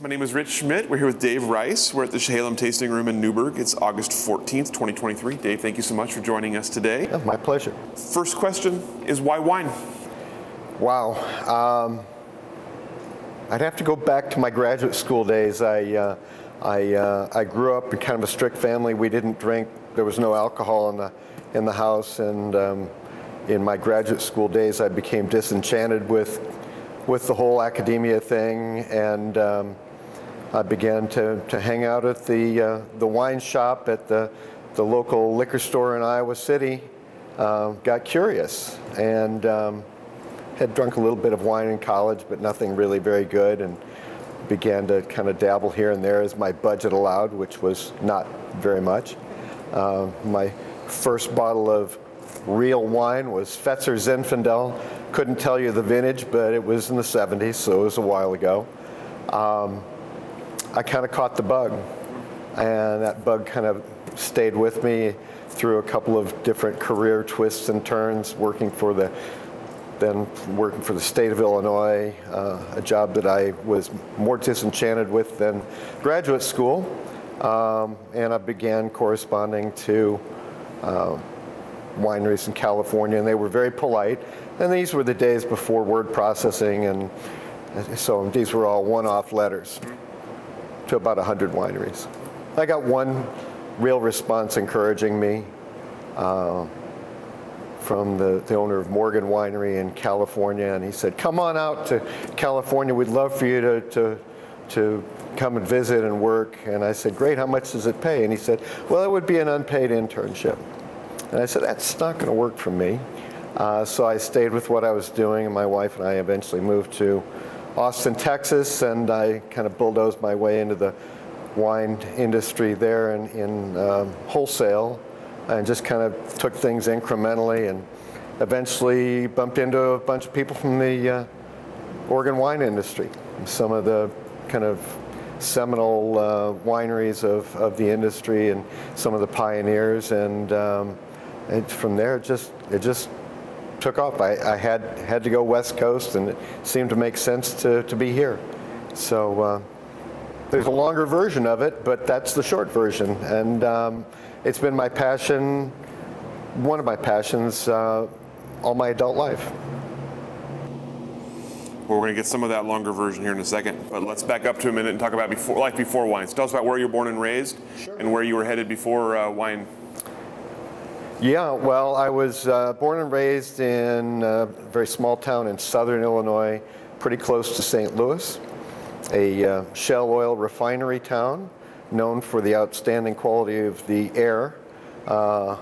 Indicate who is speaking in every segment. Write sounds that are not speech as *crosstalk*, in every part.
Speaker 1: My name is Rich Schmidt. We're here with Dave Rice. We're at the Chehalem Tasting Room in Newberg. It's August 14th, 2023. Dave, thank you so much for joining us today.
Speaker 2: Yeah, my pleasure.
Speaker 1: First question is why wine?
Speaker 2: Wow. Um, I'd have to go back to my graduate school days. I, uh, I, uh, I grew up in kind of a strict family. We didn't drink. There was no alcohol in the, in the house. And um, in my graduate school days, I became disenchanted with, with the whole academia thing. And um, I began to, to hang out at the, uh, the wine shop at the, the local liquor store in Iowa City. Uh, got curious and um, had drunk a little bit of wine in college, but nothing really very good. And began to kind of dabble here and there as my budget allowed, which was not very much. Uh, my first bottle of real wine was Fetzer Zinfandel. Couldn't tell you the vintage, but it was in the 70s, so it was a while ago. Um, I kind of caught the bug, and that bug kind of stayed with me through a couple of different career twists and turns, working for the then working for the state of Illinois, uh, a job that I was more disenchanted with than graduate school. Um, and I began corresponding to uh, wineries in California, and they were very polite. And these were the days before word processing, and so these were all one off letters to about 100 wineries. I got one real response encouraging me. Uh, from the, the owner of Morgan Winery in California, and he said, "Come on out to California. We'd love for you to, to, to come and visit and work." And I said, "Great. How much does it pay?" And he said, "Well, it would be an unpaid internship." And I said, "That's not going to work for me." Uh, so I stayed with what I was doing, and my wife and I eventually moved to Austin, Texas, and I kind of bulldozed my way into the wine industry there in, in um, wholesale and just kind of took things incrementally and eventually bumped into a bunch of people from the uh, Oregon wine industry. Some of the kind of seminal uh, wineries of, of the industry and some of the pioneers and, um, and from there it just it just took off. I, I, had had to go west coast and it seemed to make sense to, to be here. So uh, there's a longer version of it, but that's the short version. And um, it's been my passion, one of my passions, uh, all my adult life.
Speaker 1: Well, we're going to get some of that longer version here in a second, but let's back up to a minute and talk about before, life before wine. So tell us about where you were born and raised sure. and where you were headed before uh, wine.
Speaker 2: Yeah, well, I was uh, born and raised in a very small town in southern Illinois, pretty close to St. Louis, a uh, shell oil refinery town known for the outstanding quality of the air. Uh,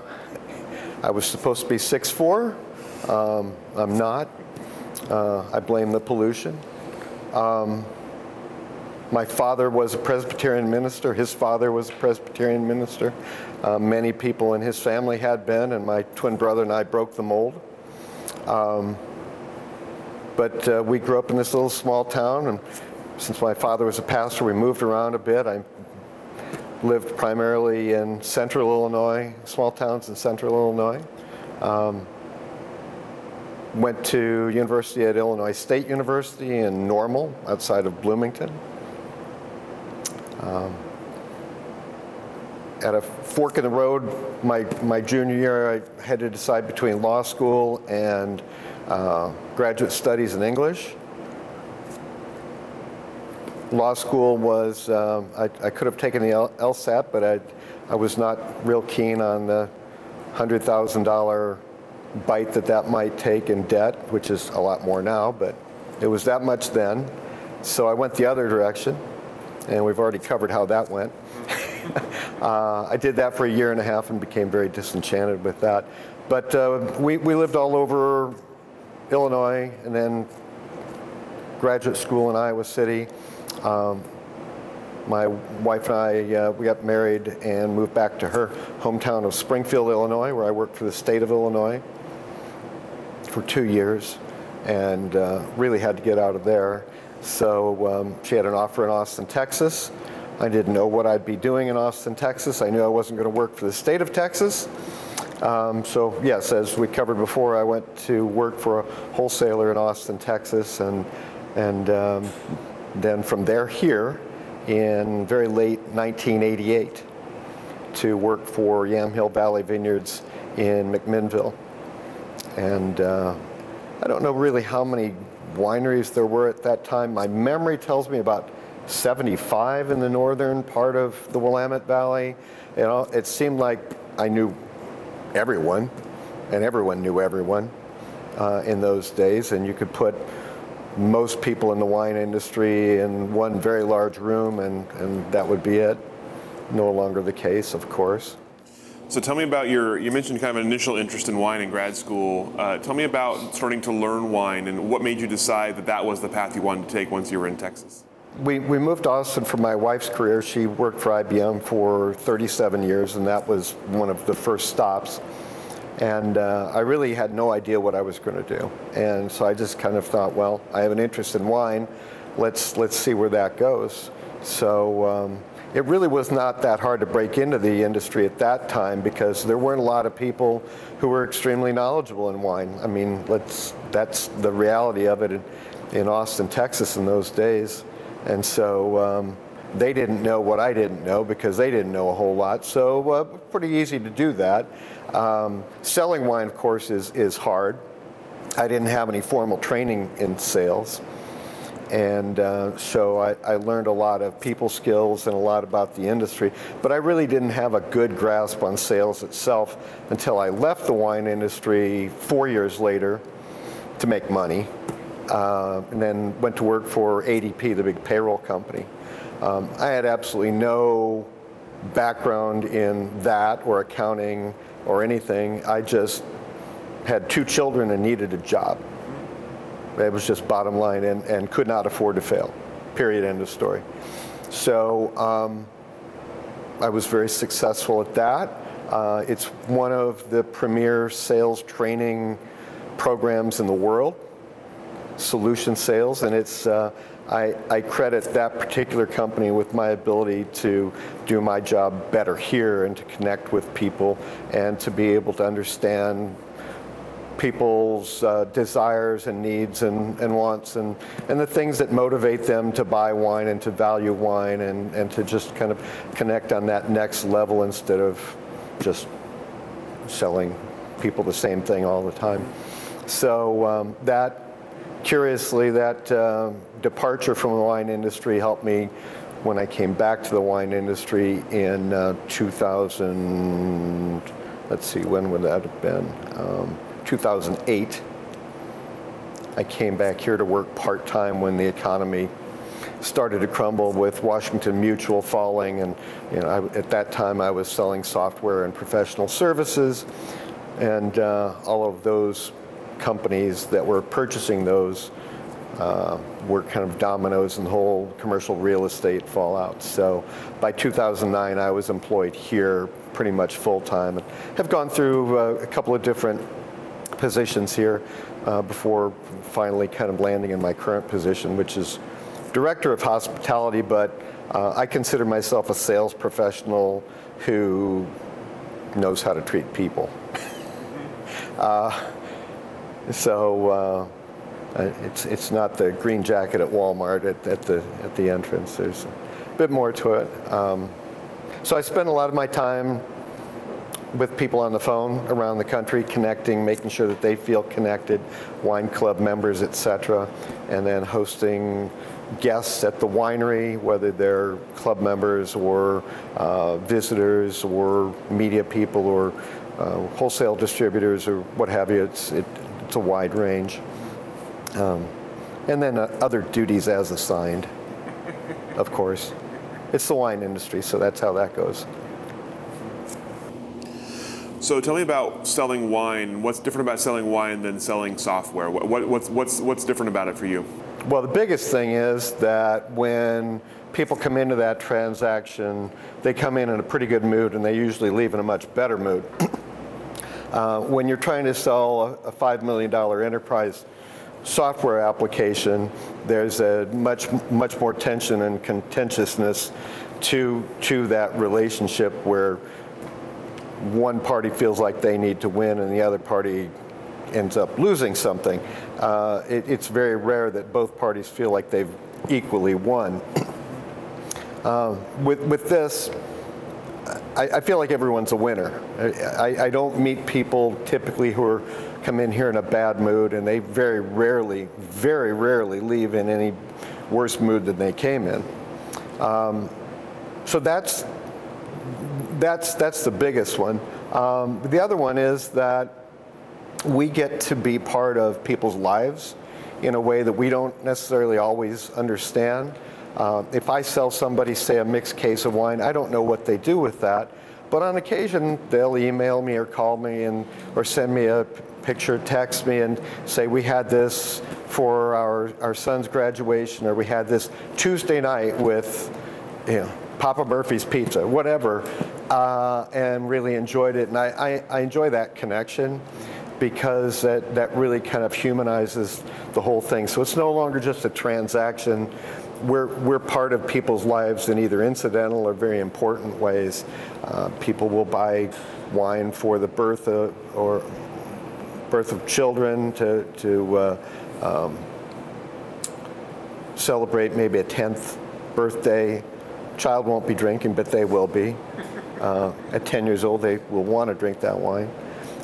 Speaker 2: I was supposed to be 6'4". Um, I'm not. Uh, I blame the pollution. Um, my father was a Presbyterian minister. His father was a Presbyterian minister. Uh, many people in his family had been, and my twin brother and I broke the mold. Um, but uh, we grew up in this little small town, and since my father was a pastor, we moved around a bit. I lived primarily in central Illinois, small towns in central Illinois. Um, went to university at Illinois State University in Normal, outside of Bloomington. Um, at a fork in the road, my, my junior year, I had to decide between law school and uh, graduate studies in English law school was, um, I, I, could have taken the LSAT, but I, I was not real keen on the $100,000 bite that that might take in debt, which is a lot more now, but it was that much then. So I went the other direction, and we've already covered how that went. *laughs* uh, I did that for a year and a half and became very disenchanted with that. But uh, we, we lived all over Illinois and then graduate school in Iowa City. Um, my wife and I, uh, we got married and moved back to her hometown of Springfield, Illinois, where I worked for the state of Illinois for two years and uh, really had to get out of there. So um, she had an offer in Austin, Texas. I didn't know what I'd be doing in Austin, Texas. I knew I wasn't going to work for the state of Texas. Um, so yes, as we covered before, I went to work for a wholesaler in Austin, Texas, and and um, then from there here in very late 1988 to work for Yamhill Valley Vineyards in McMinnville. And uh, I don't know really how many wineries there were at that time. My memory tells me about 75 in the northern part of the Willamette Valley. You know, it seemed like I knew everyone, and everyone knew everyone uh, in those days, and you could put most people in the wine industry in one very large room, and, and that would be it. No longer the case, of course.
Speaker 1: So tell me about your, you mentioned kind of an initial interest in wine in grad school. Uh, tell me about starting to learn wine and what made you decide that that was the path you wanted to take once you were in Texas.
Speaker 2: We, we moved to Austin for my wife's career. She worked for IBM for 37 years, and that was one of the first stops. And uh, I really had no idea what I was going to do. And so I just kind of thought, well, I have an interest in wine. Let's, let's see where that goes. So um, it really was not that hard to break into the industry at that time because there weren't a lot of people who were extremely knowledgeable in wine. I mean, let's, that's the reality of it in, in Austin, Texas in those days. And so um, they didn't know what I didn't know because they didn't know a whole lot. So uh, pretty easy to do that. Um, selling wine, of course, is, is hard. I didn't have any formal training in sales. And uh, so I, I, learned a lot of people skills and a lot about the industry, but I really didn't have a good grasp on sales itself until I left the wine industry four years later to make money, uh, and then went to work for ADP, the big payroll company. Um, I had absolutely no background in that or accounting or anything. I just had two children and needed a job. It was just bottom line and, and could not afford to fail. Period. End of story. So um, I was very successful at that. Uh, it's one of the premier sales training programs in the world, solution sales, and it's. Uh, I, I, credit that particular company with my ability to do my job better here and to connect with people and to be able to understand people's uh, desires and needs and, and wants and, and the things that motivate them to buy wine and to value wine and, and to just kind of connect on that next level instead of just selling people the same thing all the time. So um, that, curiously, that uh, departure from the wine industry helped me when I came back to the wine industry in uh, 2000, let's see, when would that have been? Um, 2008. I came back here to work part time when the economy started to crumble with Washington Mutual falling, and you know, I, at that time I was selling software and professional services, and uh, all of those companies that were purchasing those uh, were kind of dominoes in the whole commercial real estate fallout. So by 2009, I was employed here pretty much full time, and have gone through uh, a couple of different positions here uh, before finally kind of landing in my current position, which is director of hospitality, but uh, I consider myself a sales professional who knows how to treat people. *laughs* uh, so uh, it's, it's not the green jacket at Walmart at, at, the, at the entrance. There's a bit more to it. Um, so I spend a lot of my time with people on the phone around the country, connecting, making sure that they feel connected, wine club members, etc., and then hosting guests at the winery, whether they're club members or uh, visitors or media people or uh, wholesale distributors or what have you. It's, it, it's a wide range. Um, and then uh, other duties as assigned, of course. It's the wine industry, so that's how that goes.
Speaker 1: So tell me about selling wine. What's different about selling wine than selling software? What, what, what's, what's, what's different about it for you?
Speaker 2: Well, the biggest thing is that when people come into that transaction, they come in in a pretty good mood and they usually leave in a much better mood. *clears throat* uh, when you're trying to sell a, a $5 million enterprise software application, there's a much, much more tension and contentiousness to, to that relationship where one party feels like they need to win and the other party ends up losing something. Uh, it, it's very rare that both parties feel like they've equally won. Uh, with, with this, I, I, feel like everyone's a winner. I, I, don't meet people typically who are, come in here in a bad mood, and they very rarely, very rarely leave in any worse mood than they came in. Um, so that's that's that's the biggest one. Um, the other one is that we get to be part of people's lives in a way that we don't necessarily always understand. Uh, if I sell somebody, say, a mixed case of wine, I don't know what they do with that. But on occasion, they'll email me or call me and or send me a picture, text me, and say we had this for our, our son's graduation, or we had this Tuesday night with, you know, Papa Murphy's Pizza, whatever, uh, and really enjoyed it. And I, I, I enjoy that connection because that, that really kind of humanizes the whole thing. So it's no longer just a transaction. We're, we're part of people's lives in either incidental or very important ways. Uh, people will buy wine for the birth of, or birth of children to, to uh, um, celebrate maybe a 10th birthday. Child won't be drinking, but they will be. Uh, at 10 years old, they will want to drink that wine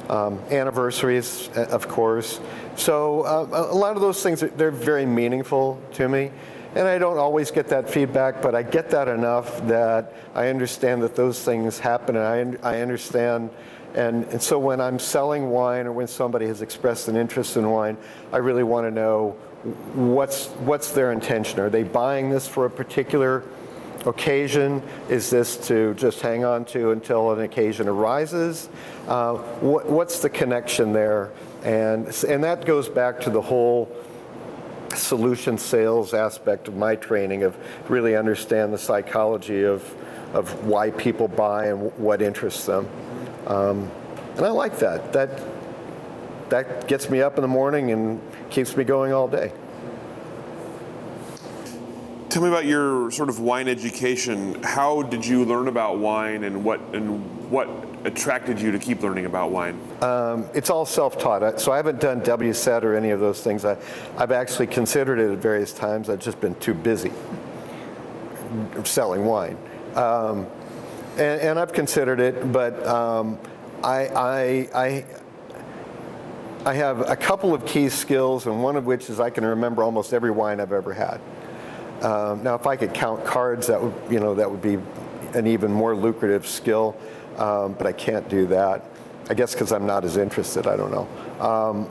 Speaker 2: um, anniversaries, uh, of course. So uh, a lot of those things, they're very meaningful to me. And I don't always get that feedback, but I get that enough that I understand that those things happen and I, I understand. And, and so when I'm selling wine or when somebody has expressed an interest in wine, I really want to know what's, what's their intention. Are they buying this for a particular occasion? Is this to just hang on to until an occasion arises? Uh, what, what's the connection there? And, and that goes back to the whole solution sales aspect of my training of really understand the psychology of, of why people buy and what interests them. Um, and I like that. That that gets me up in the morning and keeps me going all day.
Speaker 1: Tell me about your sort of wine education. How did you learn about wine, and what and what attracted you to keep learning about wine?
Speaker 2: Um, it's all self-taught. So I haven't done WSET or any of those things. I, I've actually considered it at various times. I've just been too busy selling wine, um, and, and, I've considered it, but um, I, I, I I have a couple of key skills, and one of which is I can remember almost every wine I've ever had. Um, now, if I could count cards, that would you know that would be an even more lucrative skill, um, but I can't do that. I guess because I'm not as interested. I don't know. Um,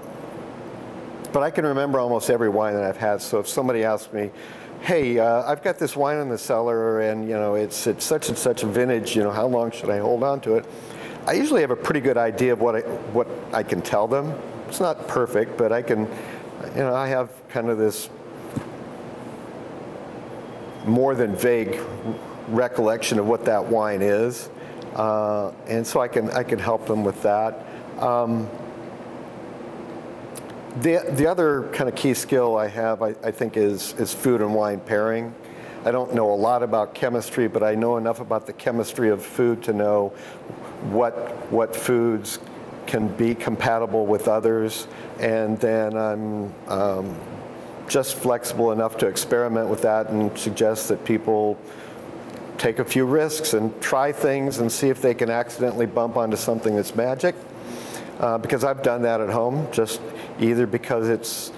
Speaker 2: but I can remember almost every wine that I've had. So if somebody asks me, "Hey, uh, I've got this wine in the cellar, and you know it's it's such and such a vintage. You know, how long should I hold on to it?" I usually have a pretty good idea of what I what I can tell them. It's not perfect, but I can. You know, I have kind of this more than vague recollection of what that wine is. Uh, and so I can, I can help them with that. Um, the, the other kind of key skill I have, I, I think, is, is food and wine pairing. I don't know a lot about chemistry, but I know enough about the chemistry of food to know what, what foods can be compatible with others. And then I'm um, just flexible enough to experiment with that and suggest that people take a few risks and try things and see if they can accidentally bump onto something that's magic. Uh, because I've done that at home, just either because it's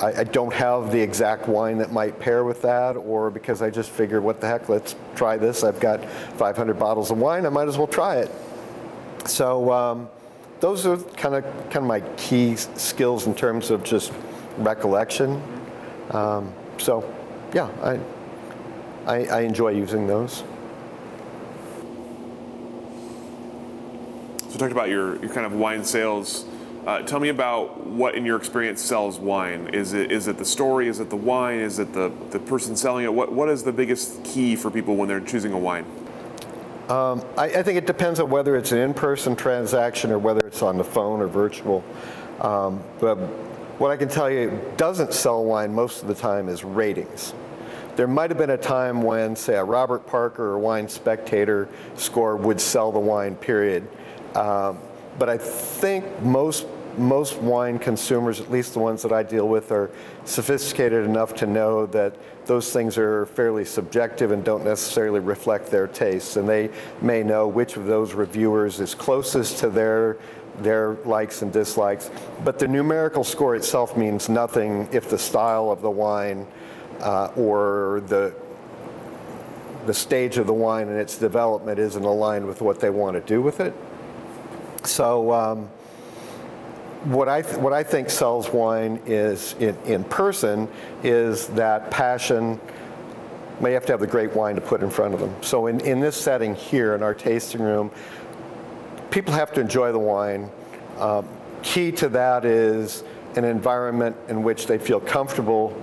Speaker 2: I, I, don't have the exact wine that might pair with that, or because I just figured, what the heck, let's try this. I've got 500 bottles of wine, I might as well try it. So um, those are kind of kind of my key skills in terms of just recollection. Um, so, yeah, I, I, I enjoy using those.
Speaker 1: So, you talked about your, your kind of wine sales Uh, tell me about what, in your experience, sells wine. Is it is it the story? Is it the wine? Is it the, the person selling it? What what is the biggest key for people when they're choosing a wine?
Speaker 2: Um, I, I, think it depends on whether it's an in-person transaction or whether it's on the phone or virtual. Um, but what I can tell you doesn't sell wine most of the time is ratings. There might have been a time when, say, a Robert Parker or Wine Spectator score would sell the wine, period. Um, but I think most most wine consumers, at least the ones that I deal with, are sophisticated enough to know that those things are fairly subjective and don't necessarily reflect their tastes. And they may know which of those reviewers is closest to their their likes and dislikes. But the numerical score itself means nothing if the style of the wine uh, or the the stage of the wine and its development isn't aligned with what they want to do with it. So um, what I th- what I think sells wine is in, in person is that passion. May have to have the great wine to put in front of them. So in, in this setting here in our tasting room, people have to enjoy the wine. Um, key to that is an environment in which they feel comfortable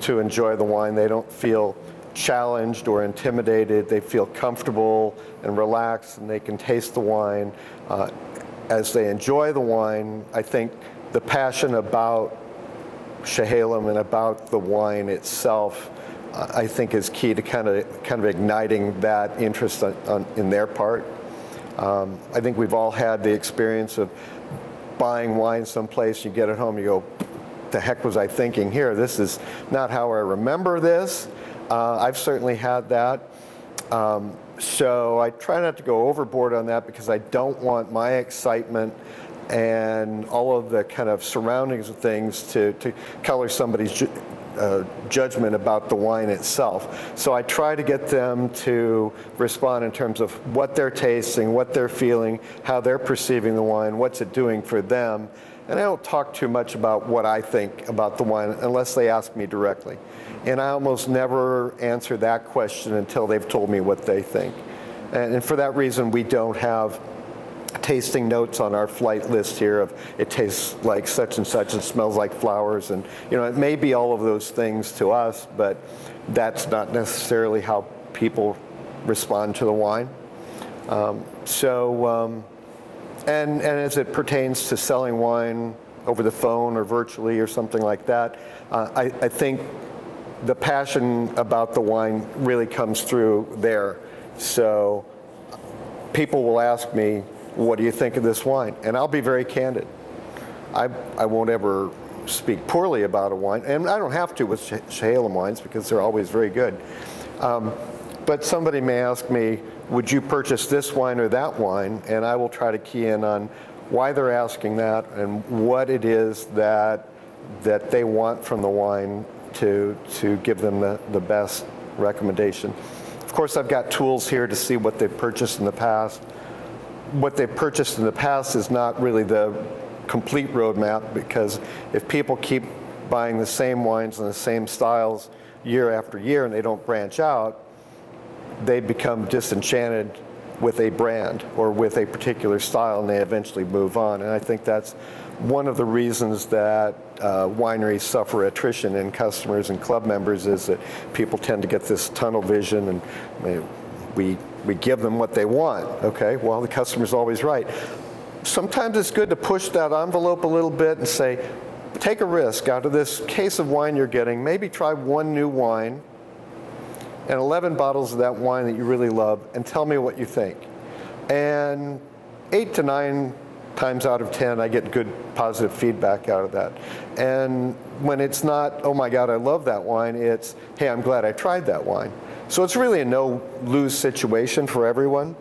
Speaker 2: to enjoy the wine. They don't feel challenged or intimidated. They feel comfortable and relaxed, and they can taste the wine. Uh, as they enjoy the wine, I think the passion about Chehalem and about the wine itself, uh, I think, is key to kind of kind of igniting that interest on, on, in their part. Um, I think we've all had the experience of buying wine someplace, you get it home, you go, the heck was I thinking here? This is not how I remember this. Uh, I've certainly had that. Um, so I try not to go overboard on that because I don't want my excitement and all of the kind of surroundings of things to, to color somebody's uh, judgment about the wine itself. So I try to get them to respond in terms of what they're tasting, what they're feeling, how they're perceiving the wine, what's it doing for them. And I don't talk too much about what I think about the wine unless they ask me directly. And I almost never answer that question until they've told me what they think. And, and for that reason, we don't have tasting notes on our flight list here of it tastes like such and such and smells like flowers and you know it may be all of those things to us but that's not necessarily how people respond to the wine um, so um, and, and as it pertains to selling wine over the phone or virtually or something like that, uh, I, I think the passion about the wine really comes through there. So people will ask me, what do you think of this wine? And I'll be very candid. I, I won't ever speak poorly about a wine, and I don't have to with Chehalem wines because they're always very good. Um, but somebody may ask me, would you purchase this wine or that wine? And I will try to key in on why they're asking that and what it is that that they want from the wine to to give them the, the best recommendation. Of course, I've got tools here to see what they've purchased in the past. What they've purchased in the past is not really the complete roadmap because if people keep buying the same wines and the same styles year after year and they don't branch out, they become disenchanted with a brand or with a particular style and they eventually move on. And I think that's one of the reasons that uh, wineries suffer attrition in customers and club members is that people tend to get this tunnel vision and we, we give them what they want. Okay, well, the customer's always right. Sometimes it's good to push that envelope a little bit and say, take a risk out of this case of wine you're getting, maybe try one new wine and 11 bottles of that wine that you really love and tell me what you think. And eight to nine times out of 10, I get good positive feedback out of that. And when it's not, oh my God, I love that wine, it's, hey, I'm glad I tried that wine. So it's really a no lose situation for everyone.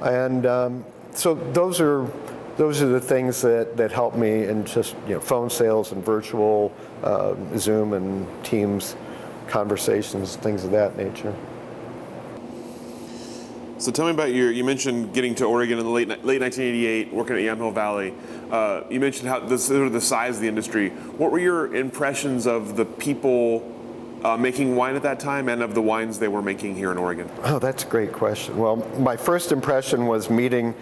Speaker 2: And um, so those are, those are the things that, that help me in just you know, phone sales and virtual uh, Zoom and Teams conversations, things of that nature.
Speaker 1: So tell me about your. You mentioned getting to Oregon in the late late 1988, working at Yamhill Valley. Uh, you mentioned how the sort of the size of the industry. What were your impressions of the people uh, making wine at that time, and of the wines they were making here in Oregon?
Speaker 2: Oh, that's a great question. Well, my first impression was meeting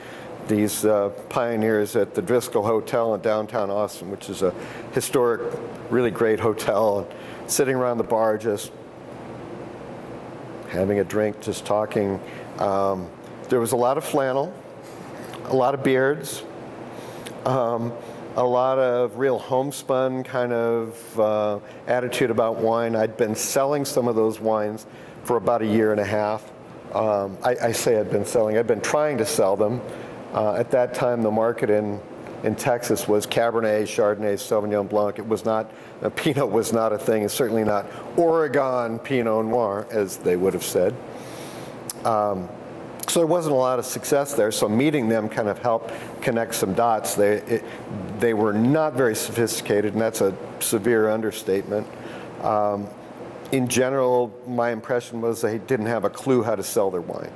Speaker 2: these uh, pioneers at the Driskill Hotel in downtown Austin, which is a historic, really great hotel, and sitting around the bar just having a drink, just talking. Um, there was a lot of flannel, a lot of beards, um, a lot of real homespun kind of uh, attitude about wine. I'd been selling some of those wines for about a year and a half. Um, I, I, say I'd been selling, I'd been trying to sell them. Uh, at that time, the market in, in Texas was Cabernet, Chardonnay, Sauvignon Blanc. It was not, uh, Pinot was not a thing. It's certainly not Oregon Pinot Noir, as they would have said. Um, so there wasn't a lot of success there. So meeting them kind of helped connect some dots. They, it, they were not very sophisticated, and that's a severe understatement. Um, in general, my impression was they didn't have a clue how to sell their wine.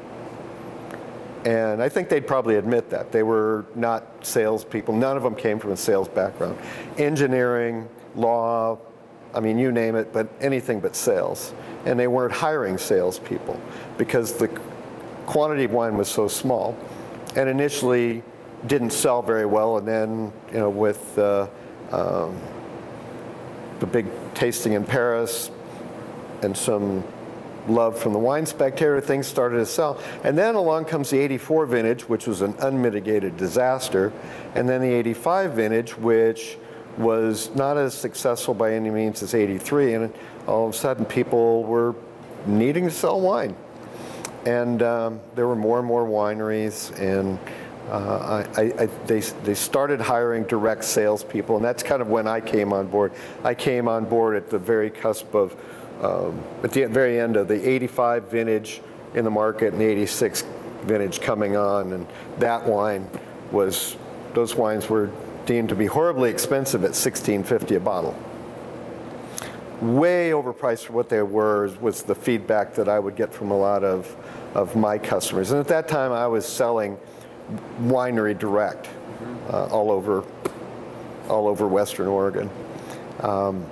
Speaker 2: And I think they'd probably admit that. They were not salespeople. None of them came from a sales background. Engineering, law, I mean, you name it, but anything but sales. And they weren't hiring salespeople because the quantity of wine was so small, and initially didn't sell very well. And then, you know, with uh, um, the big tasting in Paris and some love from the wine spectator, things started to sell. And then along comes the 84 vintage, which was an unmitigated disaster, and then the 85 vintage, which was not as successful by any means as 83, and all of a sudden people were needing to sell wine. And um, there were more and more wineries, and uh, I, I, they, they started hiring direct salespeople, and that's kind of when I came on board. I came on board at the very cusp of, um, at the very end of the 85 vintage in the market and the 86 vintage coming on, and that wine was, those wines were deemed to be horribly expensive at 16.50 a bottle way overpriced for what they were was the feedback that I would get from a lot of of my customers. And at that time, I was selling winery direct uh, all over all over Western Oregon. Um,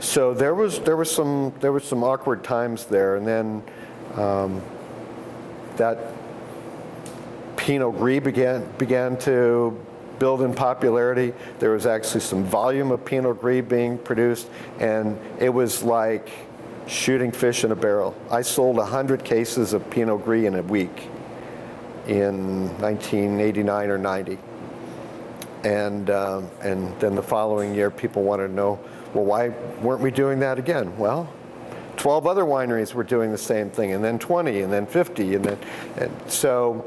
Speaker 2: so there was there was some there was some awkward times there, and then um, that Pinot Gris began began to build in popularity. There was actually some volume of Pinot Gris being produced, and it was like shooting fish in a barrel. I sold 100 cases of Pinot Gris in a week in 1989 or 90. And, um, and then the following year, people wanted to know, well, why weren't we doing that again? Well, 12 other wineries were doing the same thing, and then 20, and then 50, and then, and so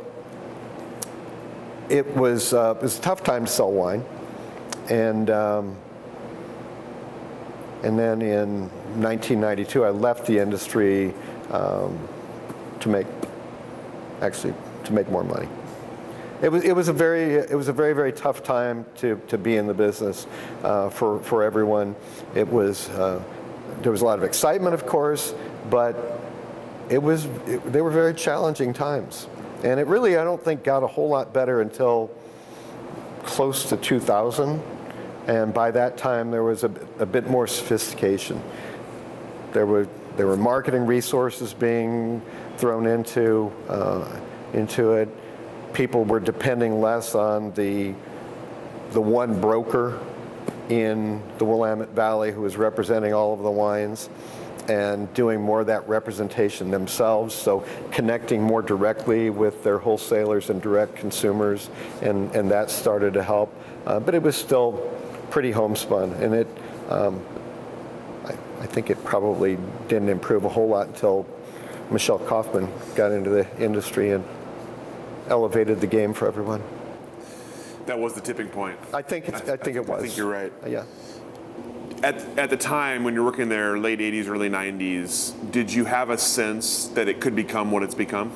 Speaker 2: it was, uh, it was a tough time to sell wine. And, um, and then in 1992, I left the industry um, to make, actually, to make more money. It was, it was a very it was a very very tough time to, to be in the business uh, for for everyone. It was uh, there was a lot of excitement, of course, but it was it, they were very challenging times, and it really I don't think got a whole lot better until close to 2000 and by that time, there was a, a bit more sophistication. There were, there were marketing resources being thrown into, uh, into it. People were depending less on the, the one broker in the Willamette Valley who was representing all of the wines and doing more of that representation themselves. So connecting more directly with their wholesalers and direct consumers, and, and that started to help. Uh, but it was still pretty homespun, and it. Um, I, I think it probably didn't improve a whole lot until Michelle Kaufman got into the industry and elevated the game for everyone.
Speaker 1: That was the tipping point.
Speaker 2: I think I, I, think it was. *laughs*
Speaker 1: I think you're right.
Speaker 2: Yeah.
Speaker 1: At, at the time when you're working there, late 80s, early 90s, did you have a sense that it could become what it's become?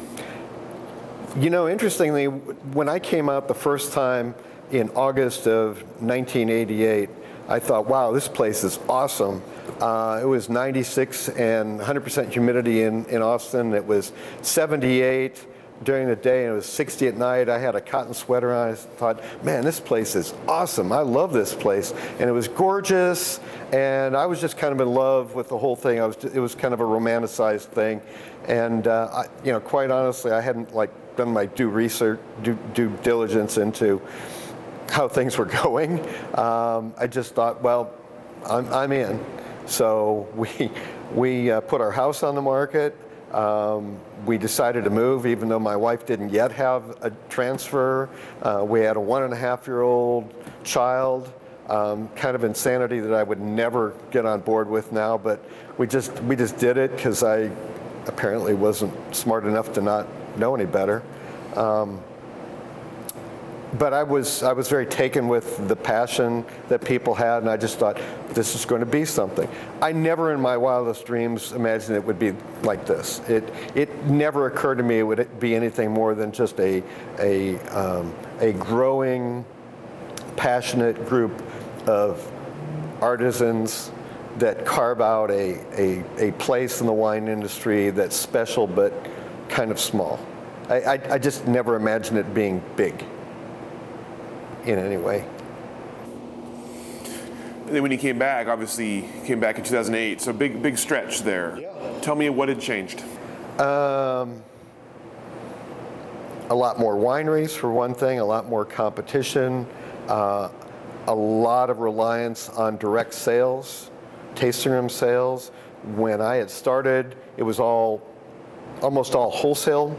Speaker 2: You know, interestingly, when I came out the first time in August of 1988, I thought, wow, this place is awesome. Uh, it was 96 and 100% humidity in, in Austin. It was 78 during the day and it was 60 at night. I had a cotton sweater on. I thought, man, this place is awesome. I love this place. And it was gorgeous. And I was just kind of in love with the whole thing. I was, it was kind of a romanticized thing. And, uh, I, you know, quite honestly, I hadn't like done my due research, due, due diligence into how things were *laughs* going. Um, I just thought, well, I'm, I'm in. So we, we uh, put our house on the market. Um, we decided to move, even though my wife didn't yet have a transfer. Uh, we had a one and a half year old child. Um, kind of insanity that I would never get on board with now, but we just we just did it because I apparently wasn't smart enough to not know any better. Um, but I was I was very taken with the passion that people had, and I just thought this is going to be something. I never, in my wildest dreams, imagined it would be like this. It it never occurred to me it would be anything more than just a a um, a growing, passionate group of artisans that carve out a, a, a place in the wine industry that's special but kind of small. I, I, I just never imagined it being big in any way.
Speaker 1: And then when he came back, obviously came back in 2008, so big big stretch there. Yeah. Tell me what had changed. Um,
Speaker 2: a lot more wineries for one thing, a lot more competition, uh, a lot of reliance on direct sales, tasting room sales. When I had started, it was all almost all wholesale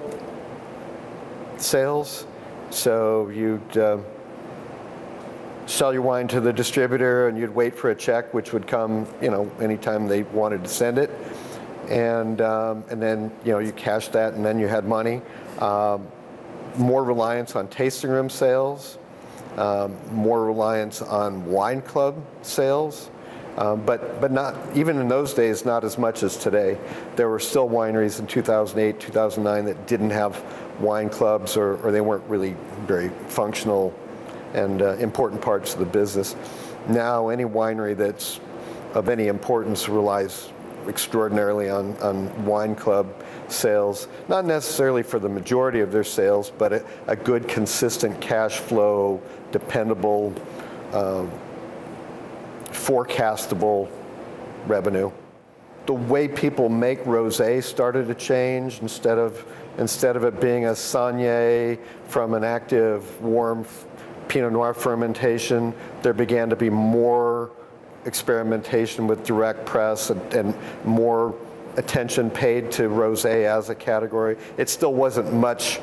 Speaker 2: sales. So you'd uh, sell your wine to the distributor and you'd wait for a check which would come you know anytime they wanted to send it. And um, and then you know you cash that and then you had money. Um, more reliance on tasting room sales um, more reliance on wine club sales. Um, but but not even in those days not as much as today. There were still wineries in 2008 2009 that didn't have wine clubs or, or they weren't really very functional and uh, important parts of the business. Now, any winery that's of any importance relies extraordinarily on, on wine club sales, not necessarily for the majority of their sales, but a, a good, consistent cash flow, dependable, um, forecastable revenue. The way people make rosé started to change instead of instead of it being a saignée from an active, warm Pinot Noir fermentation, there began to be more experimentation with direct press and, and more attention paid to rosé as a category. It still wasn't much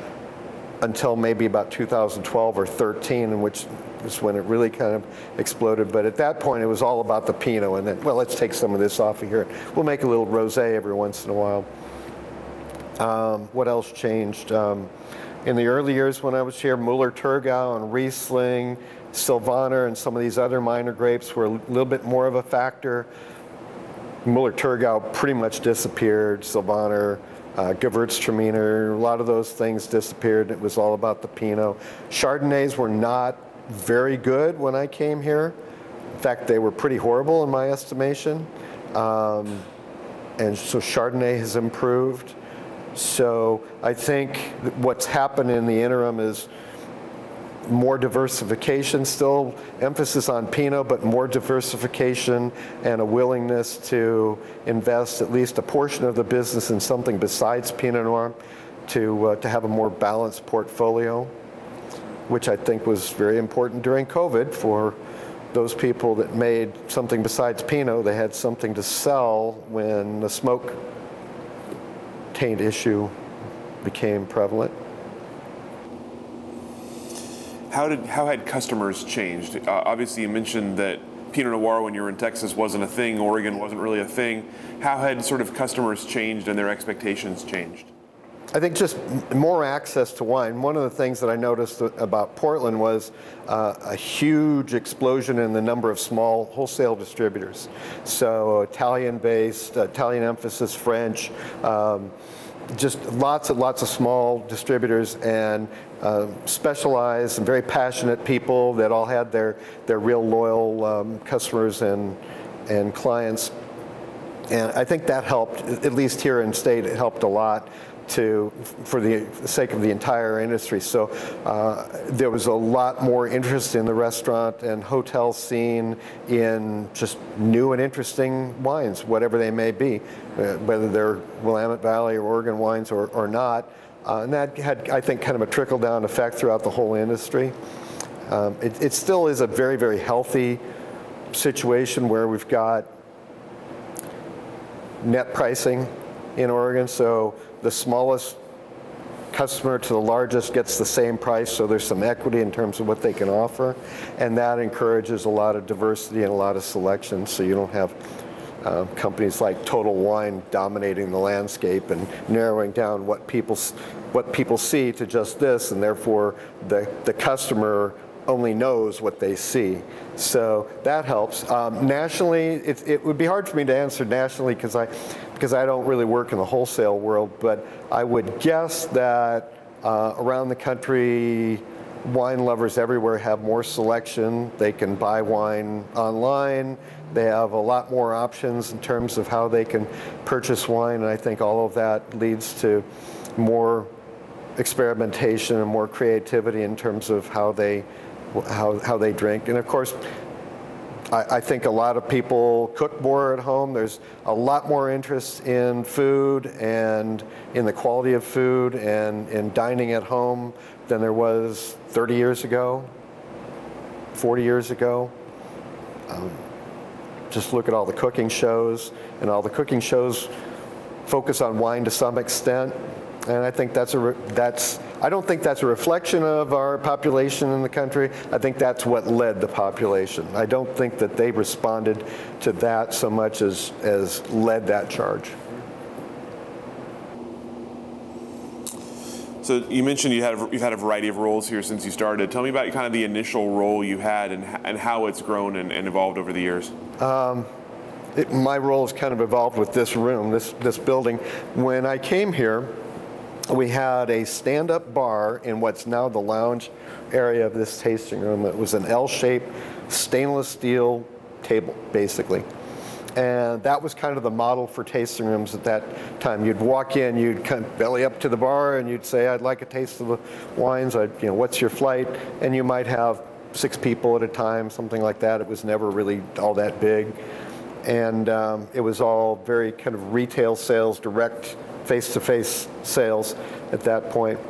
Speaker 2: until maybe about 2012 or 13, in which is when it really kind of exploded. But at that point, it was all about the Pinot, and then, well, let's take some of this off of here. We'll make a little rosé every once in a while. Um, what else changed? Um, in the early years when I was here, Müller-Thurgau and Riesling, Sylvaner, and some of these other minor grapes were a little bit more of a factor. Müller-Thurgau pretty much disappeared. Sylvaner, uh, Gewürztraminer, a lot of those things disappeared. It was all about the Pinot. Chardonnays were not very good when I came here. In fact, they were pretty horrible in my estimation. Um, and so Chardonnay has improved. So I think what's happened in the interim is more diversification, still emphasis on Pinot, but more diversification and a willingness to invest at least a portion of the business in something besides Pinot Noir to, uh, to have a more balanced portfolio, which I think was very important during COVID for those people that made something besides Pinot. They had something to sell when the smoke taint issue became prevalent.
Speaker 1: How did how had customers changed? Uh, obviously, you mentioned that Pinot Noir when you were in Texas wasn't a thing. Oregon wasn't really a thing. How had sort of customers changed and their expectations changed?
Speaker 2: I think just more access to wine. One of the things that I noticed about Portland was uh, a huge explosion in the number of small wholesale distributors. So Italian-based, Italian emphasis, French. Um, just lots and lots of small distributors and uh, specialized and very passionate people that all had their, their real loyal um, customers and, and clients. And I think that helped, at least here in state, it helped a lot to for the sake of the entire industry. So uh, there was a lot more interest in the restaurant and hotel scene in just new and interesting wines, whatever they may be, uh, whether they're Willamette Valley or Oregon wines or, or not. Uh, and that had, I think, kind of a trickle down effect throughout the whole industry. Um, it, it still is a very, very healthy situation where we've got net pricing in Oregon. So the smallest customer to the largest gets the same price, so there's some equity in terms of what they can offer. And that encourages a lot of diversity and a lot of selection, so you don't have uh, companies like Total Wine dominating the landscape and narrowing down what people, what people see to just this, and therefore the, the customer only knows what they see. So that helps. Um, nationally, it, it, would be hard for me to answer nationally because I, because I don't really work in the wholesale world, but I would guess that uh, around the country, wine lovers everywhere have more selection. They can buy wine online. They have a lot more options in terms of how they can purchase wine, and I think all of that leads to more experimentation and more creativity in terms of how they how, how they drink. And of course, I, I, think a lot of people cook more at home. There's a lot more interest in food and in the quality of food and in dining at home than there was 30 years ago, 40 years ago. Um, just look at all the cooking shows, and all the cooking shows focus on wine to some extent. And I think that's a that's I don't think that's a reflection of our population in the country. I think that's what led the population. I don't think that they responded to that so much as as led that charge.
Speaker 1: So you mentioned you had you've had a variety of roles here since you started. Tell me about kind of the initial role you had and and how it's grown and, and evolved over the years. Um,
Speaker 2: it, my role has kind of evolved with this room, this this building. When I came here, we had a stand-up bar in what's now the lounge area of this tasting room. It was an L-shaped stainless steel table, basically. And that was kind of the model for tasting rooms at that time. You'd walk in, you'd kind of belly up to the bar, and you'd say, "I'd like a taste of the wines. I'd, you know, what's your flight?" And you might have six people at a time, something like that. It was never really all that big, and um, it was all very kind of retail sales, direct face-to-face sales at that point.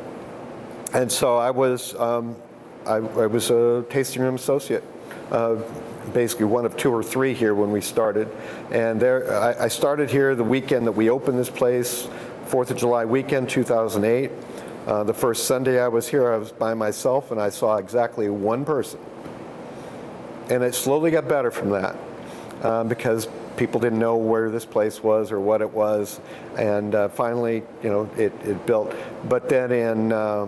Speaker 2: And so I was, um, I, I, was a tasting room associate, uh, basically one of two or three here when we started. And there, I, I started here the weekend that we opened this place, Fourth of July weekend, 2008. Uh, the first Sunday I was here, I was by myself, and I saw exactly one person. And it slowly got better from that, uh, because people didn't know where this place was or what it was, and uh, finally, you know, it, it built. But then in uh,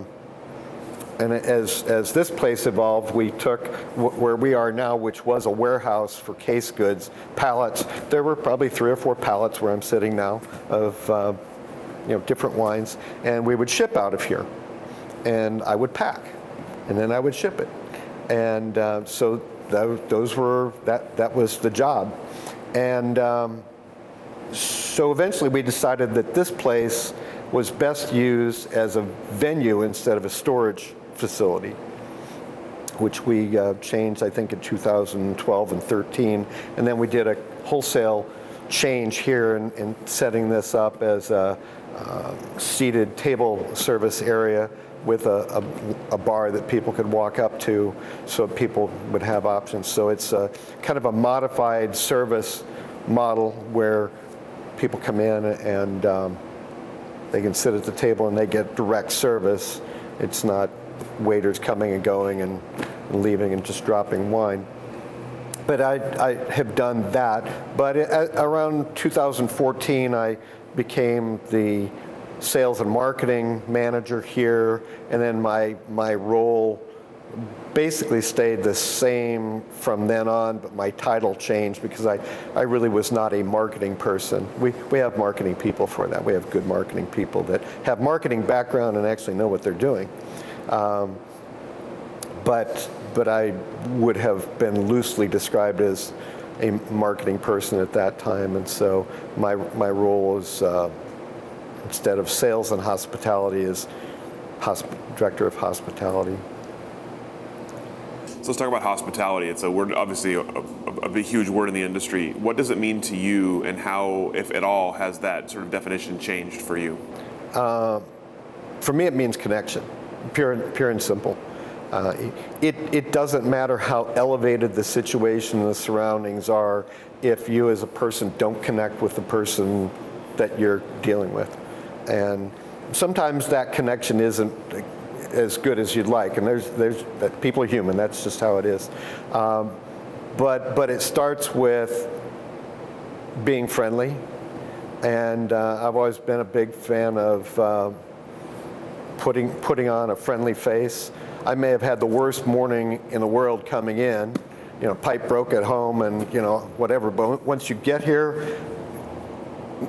Speaker 2: and as as this place evolved, we took where we are now, which was a warehouse for case goods, pallets. There were probably three or four pallets where I'm sitting now of uh, you know different wines, and we would ship out of here, and I would pack, and then I would ship it, and uh, so those were that that was the job. And um, so eventually we decided that this place was best used as a venue instead of a storage facility, which we uh, changed, I think, in 2012 and 13. And then we did a wholesale change here in, in setting this up as a uh, seated table service area with a, a, a, bar that people could walk up to so people would have options. So it's a, kind of a modified service model where people come in and um, they can sit at the table and they get direct service. It's not waiters coming and going and, leaving and just dropping wine. But I, I have done that. But it, around 2014, I became the sales and marketing manager here, and then my, my role basically stayed the same from then on, but my title changed because I, I really was not a marketing person. We, we have marketing people for that. We have good marketing people that have marketing background and actually know what they're doing. Um, but, but I would have been loosely described as a marketing person at that time, and so my, my role was uh, instead of sales and hospitality is hosp- director of hospitality.
Speaker 1: So let's talk about hospitality. It's a word, obviously, a, a, a, big, huge word in the industry. What does it mean to you, and how, if at all, has that sort of definition changed for you?
Speaker 2: Uh, for me, it means connection, pure and, pure and simple. Uh, it, it doesn't matter how elevated the situation and the surroundings are if you as a person don't connect with the person that you're dealing with. And sometimes that connection isn't as good as you'd like. And there's, there's people are human. That's just how it is. Um, but but it starts with being friendly, and uh, I've always been a big fan of uh, putting putting on a friendly face. I may have had the worst morning in the world coming in, you know, pipe broke at home and you know whatever. But once you get here,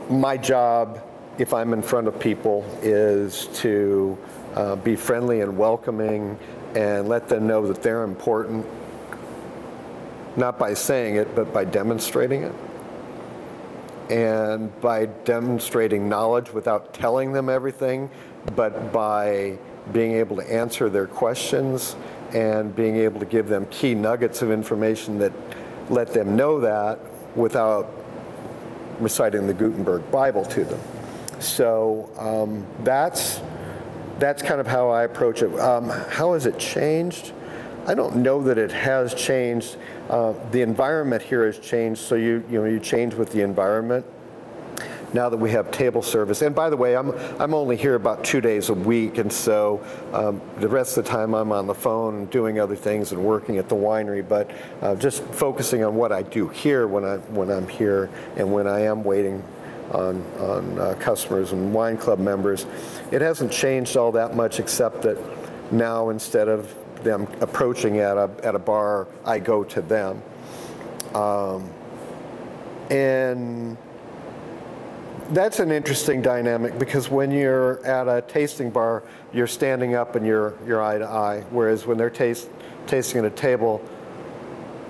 Speaker 2: my job, if I'm in front of people, is to uh, be friendly and welcoming and let them know that they're important, not by saying it, but by demonstrating it. And by demonstrating knowledge without telling them everything, but by being able to answer their questions and being able to give them key nuggets of information that let them know that without reciting the Gutenberg Bible to them. So um, that's that's kind of how I approach it. Um, how has it changed? I don't know that it has changed. Uh, the environment here has changed, so you you know you change with the environment. Now that we have table service, and by the way, I'm I'm only here about two days a week, and so um, the rest of the time I'm on the phone doing other things and working at the winery. But uh, just focusing on what I do here when I when I'm here and when I am waiting on, on uh, customers and wine club members. It hasn't changed all that much except that now instead of them approaching at a, at a bar, I go to them. Um, and that's an interesting dynamic because when you're at a tasting bar, you're standing up and you're, you're eye to eye, whereas when they're taste, tasting at a table,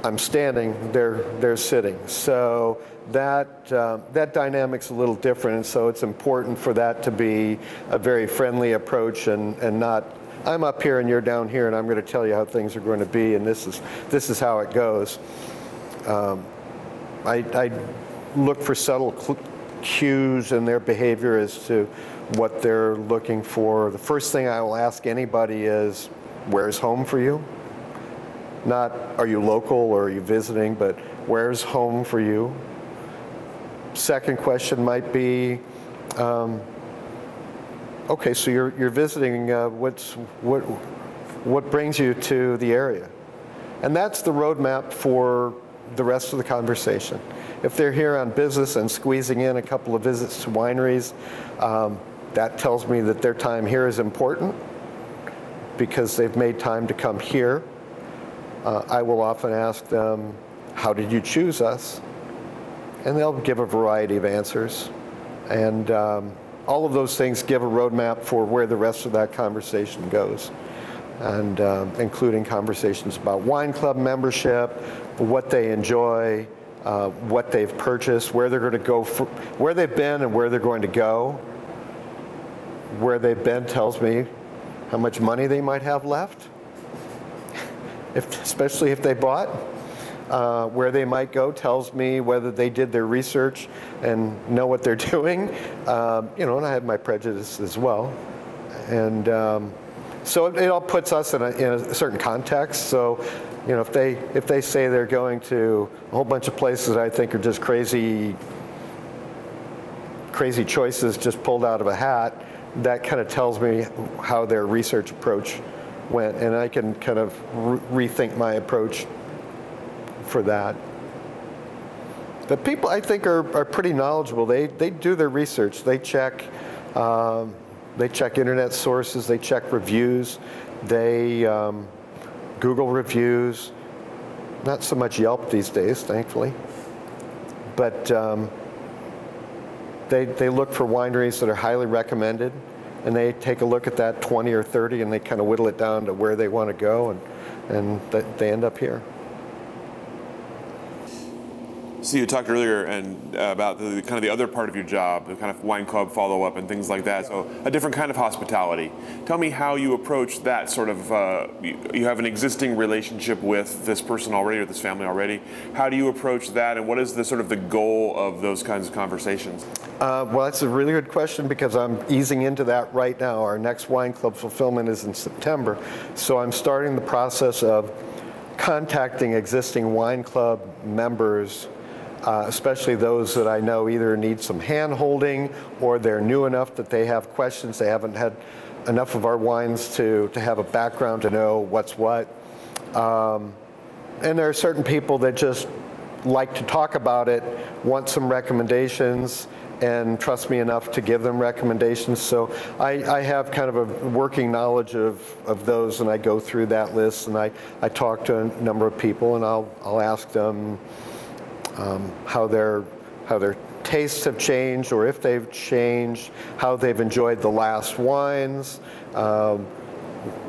Speaker 2: I'm standing, they're, they're sitting. So that, uh, that dynamic's a little different, and so it's important for that to be a very friendly approach and, and not, I'm up here and you're down here and I'm going to tell you how things are going to be and this is, this is how it goes. Um, I, I look for subtle cues in their behavior as to what they're looking for. The first thing I will ask anybody is, where's home for you? Not, are you local or are you visiting, but where's home for you? Second question might be, um, okay, so you're, you're visiting, uh, what's, what, what brings you to the area? And that's the roadmap for the rest of the conversation. If they're here on business and squeezing in a couple of visits to wineries, um, that tells me that their time here is important because they've made time to come here. Uh, I will often ask them, how did you choose us? And they'll give a variety of answers. And um, all of those things give a roadmap for where the rest of that conversation goes, and um, including conversations about wine club membership, what they enjoy, uh, what they've purchased, where they're going to go, for, where they've been, and where they're going to go. Where they've been tells me how much money they might have left, if, especially if they bought uh, where they might go tells me whether they did their research and know what they're *laughs* doing. Um, you know, and I have my prejudice as well. And um, so it, it, all puts us in a, in a certain context. So, you know, if they if they say they're going to a whole bunch of places that I think are just crazy, crazy choices just pulled out of a hat, that kind of tells me how their research approach went, and I can kind of re- rethink my approach for that. The people I think are, are pretty knowledgeable. They, they do their research. They check, um, they check internet sources. They check reviews. They um, Google reviews. Not so much Yelp these days, thankfully. But um, they, they look for wineries that are highly recommended and they take a look at that 20 or 30 and they kind of whittle it down to where they want to go and, and they end up here.
Speaker 1: So you talked earlier and uh, about the kind of the other part of your job, the kind of wine club follow up and things like that. So a different kind of hospitality. Tell me how you approach that sort of. Uh, you, you, have an existing relationship with this person already or this family already. How do you approach that, and what is the sort of the goal of those kinds of conversations?
Speaker 2: Uh, well, that's a really good question because I'm easing into that right now. Our next wine club fulfillment is in September, so I'm starting the process of contacting existing wine club members uh, especially those that I know either need some hand holding or they're new enough that they have questions. They haven't had enough of our wines to, to have a background to know what's what. Um, and there are certain people that just like to talk about it, want some recommendations, and trust me enough to give them recommendations. So I, I, have kind of a working knowledge of, of those, and I go through that list, and I, I talk to a number of people, and I'll, I'll ask them um, how their how their tastes have changed or if they've changed, how they've enjoyed the last wines, um,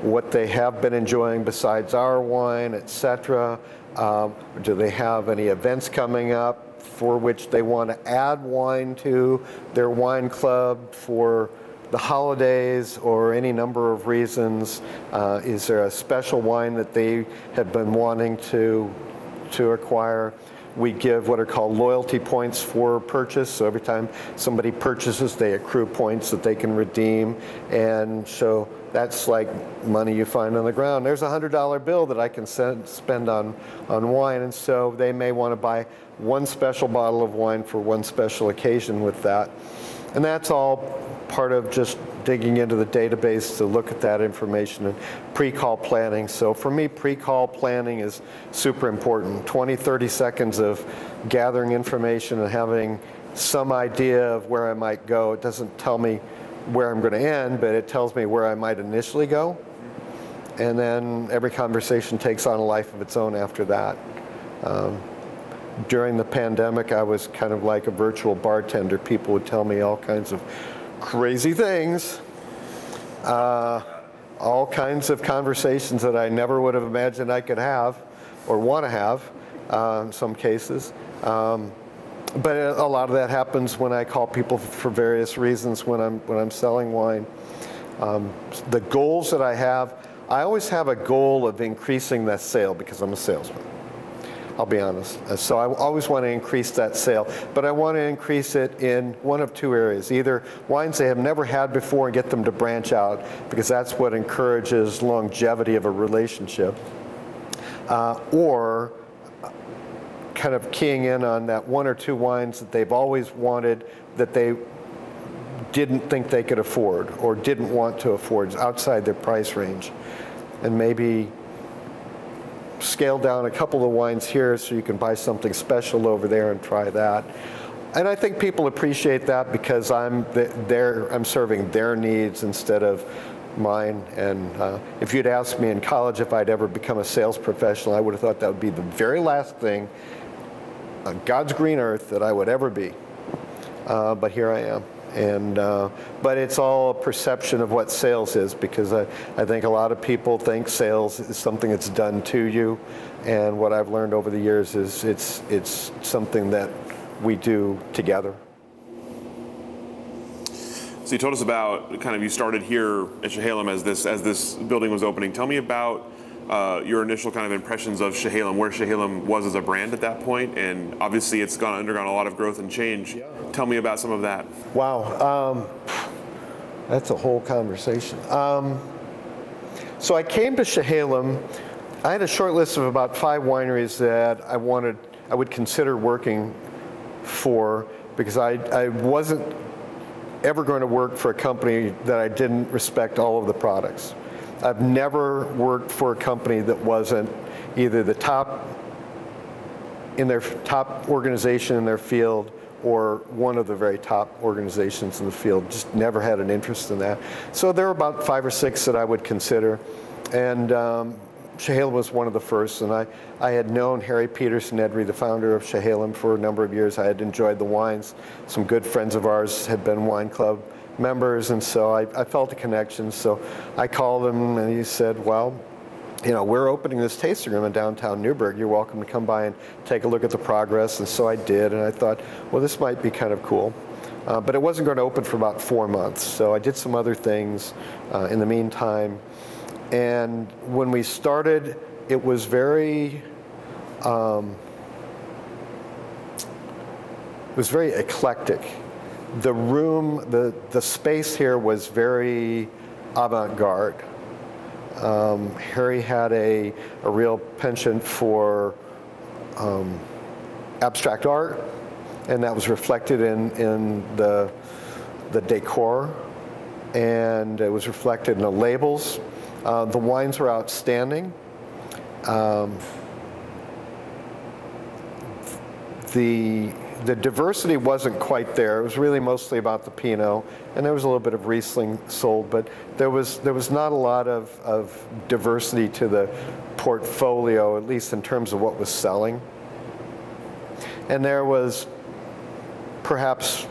Speaker 2: what they have been enjoying besides our wine, etc. Um, do they have any events coming up for which they want to add wine to their wine club for the holidays or any number of reasons? Uh, is there a special wine that they have been wanting to to acquire? We give what are called loyalty points for purchase. So every time somebody purchases, they accrue points that they can redeem. And so that's like money you find on the ground. There's a hundred dollar bill that I can send, spend on, on wine. And so they may want to buy one special bottle of wine for one special occasion with that. And that's all part of just digging into the database to look at that information and pre-call planning. So for me, pre-call planning is super important. 20, 30 seconds of gathering information and having some idea of where I might go. It doesn't tell me where I'm going to end, but it tells me where I might initially go. And then every conversation takes on a life of its own after that. Um, during the pandemic, I was kind of like a virtual bartender. People would tell me all kinds of crazy things, uh, all kinds of conversations that I never would have imagined I could have or want to have uh, in some cases. Um, but a lot of that happens when I call people for various reasons when I'm when I'm selling wine. Um, the goals that I have, I always have a goal of increasing that sale because I'm a salesman. I'll be honest. So I always want to increase that sale, but I want to increase it in one of two areas. Either wines they have never had before and get them to branch out, because that's what encourages longevity of a relationship, uh, or kind of keying in on that one or two wines that they've always wanted that they didn't think they could afford or didn't want to afford outside their price range. And maybe scale down a couple of wines here so you can buy something special over there and try that. And I think people appreciate that because I'm there. I'm serving their needs instead of mine. And uh, if you'd asked me in college if I'd ever become a sales professional, I would have thought that would be the very last thing on God's green earth that I would ever be. Uh, but here I am. And, uh, but it's all a perception of what sales is because I, I think a lot of people think sales is something that's done to you. And what I've learned over the years is it's, it's something that we do together.
Speaker 1: So you told us about kind of you started here at Chehalem as this as this building was opening. Tell me about uh, your initial kind of impressions of Chehalem, where Chehalem was as a brand at that point, and obviously it's gone undergone a lot of growth and change. Yeah. Tell me about some of that.
Speaker 2: Wow, um, that's a whole conversation. Um, so I came to Chehalem. I had a short list of about five wineries that I wanted, I would consider working for because I, I wasn't ever going to work for a company that I didn't respect all of the products. I've never worked for a company that wasn't either the top in their top organization in their field or one of the very top organizations in the field. Just never had an interest in that. So there are about five or six that I would consider. And um, was one of the first, and I, I had known Harry Peterson-Nedry, the founder of Chehalem, for a number of years. I had enjoyed the wines. Some good friends of ours had been wine club members, and so I, I felt a connection. So I called him, and he said, "Well, you know, we're opening this tasting room in downtown Newberg. You're welcome to come by and take a look at the progress. And so I did, and I thought, well, this might be kind of cool. Uh, but it wasn't going to open for about four months. So I did some other things uh, in the meantime. And when we started, it was very, um, it was very eclectic. The room, the, the space here was very avant-garde. Um, Harry had a, a real penchant for um, abstract art, and that was reflected in, in the, the decor, and it was reflected in the labels. Uh, the wines were outstanding. Um, the the diversity wasn't quite there. It was really mostly about the Pinot, and there was a little bit of Riesling sold, but there was there was not a lot of, of diversity to the portfolio, at least in terms of what was selling. And there was perhaps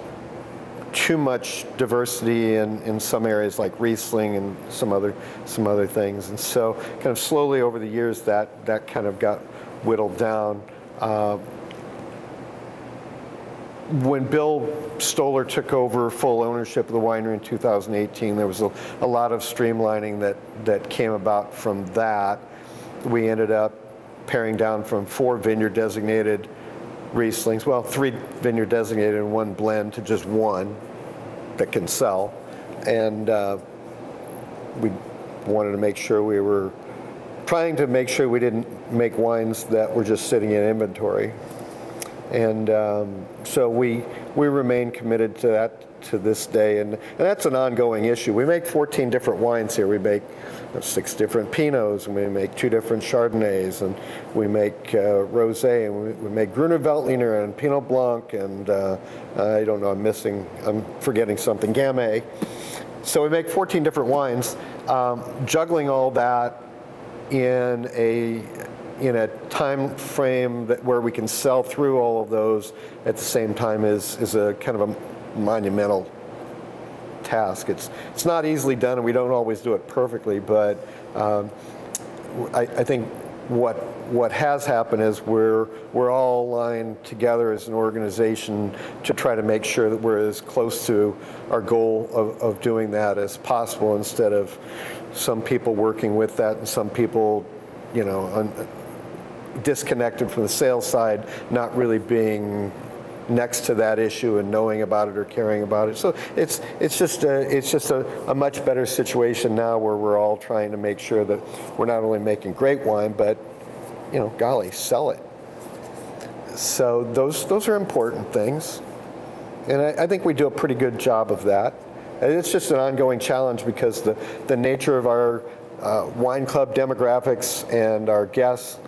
Speaker 2: too much diversity in, in some areas like Riesling and some other some other things. And so kind of slowly over the years that that kind of got whittled down. Uh, when Bill Stoller took over full ownership of the winery in 2018, there was a, a, lot of streamlining that, that came about from that. We ended up paring down from four vineyard designated Rieslings, well, three vineyard designated and one blend to just one that can sell. And uh, we wanted to make sure we were trying to make sure we didn't make wines that were just sitting in inventory. And um, so we, we remain committed to that to this day. And, and that's an ongoing issue. We make 14 different wines here. We make six different Pinots, and we make two different Chardonnays, and we make uh, Rosé, and we, we make Gruner Veltliner and Pinot Blanc, and uh, I don't know, I'm missing, I'm forgetting something, Gamay. So we make 14 different wines. Um, juggling all that in a in a time frame that where we can sell through all of those at the same time is is a kind of a monumental task. It's it's not easily done, and we don't always do it perfectly. But um, I, I think what what has happened is we're we're all aligned together as an organization to try to make sure that we're as close to our goal of, of doing that as possible instead of some people working with that and some people you know disconnected from the sales side, not really being next to that issue and knowing about it or caring about it. So it's it's just a it's just a, a, much better situation now where we're all trying to make sure that we're not only making great wine, but you know, golly, sell it. So those those are important things, and I, I think we do a pretty good job of that. And it's just an ongoing challenge because the the nature of our uh, wine club demographics and our guests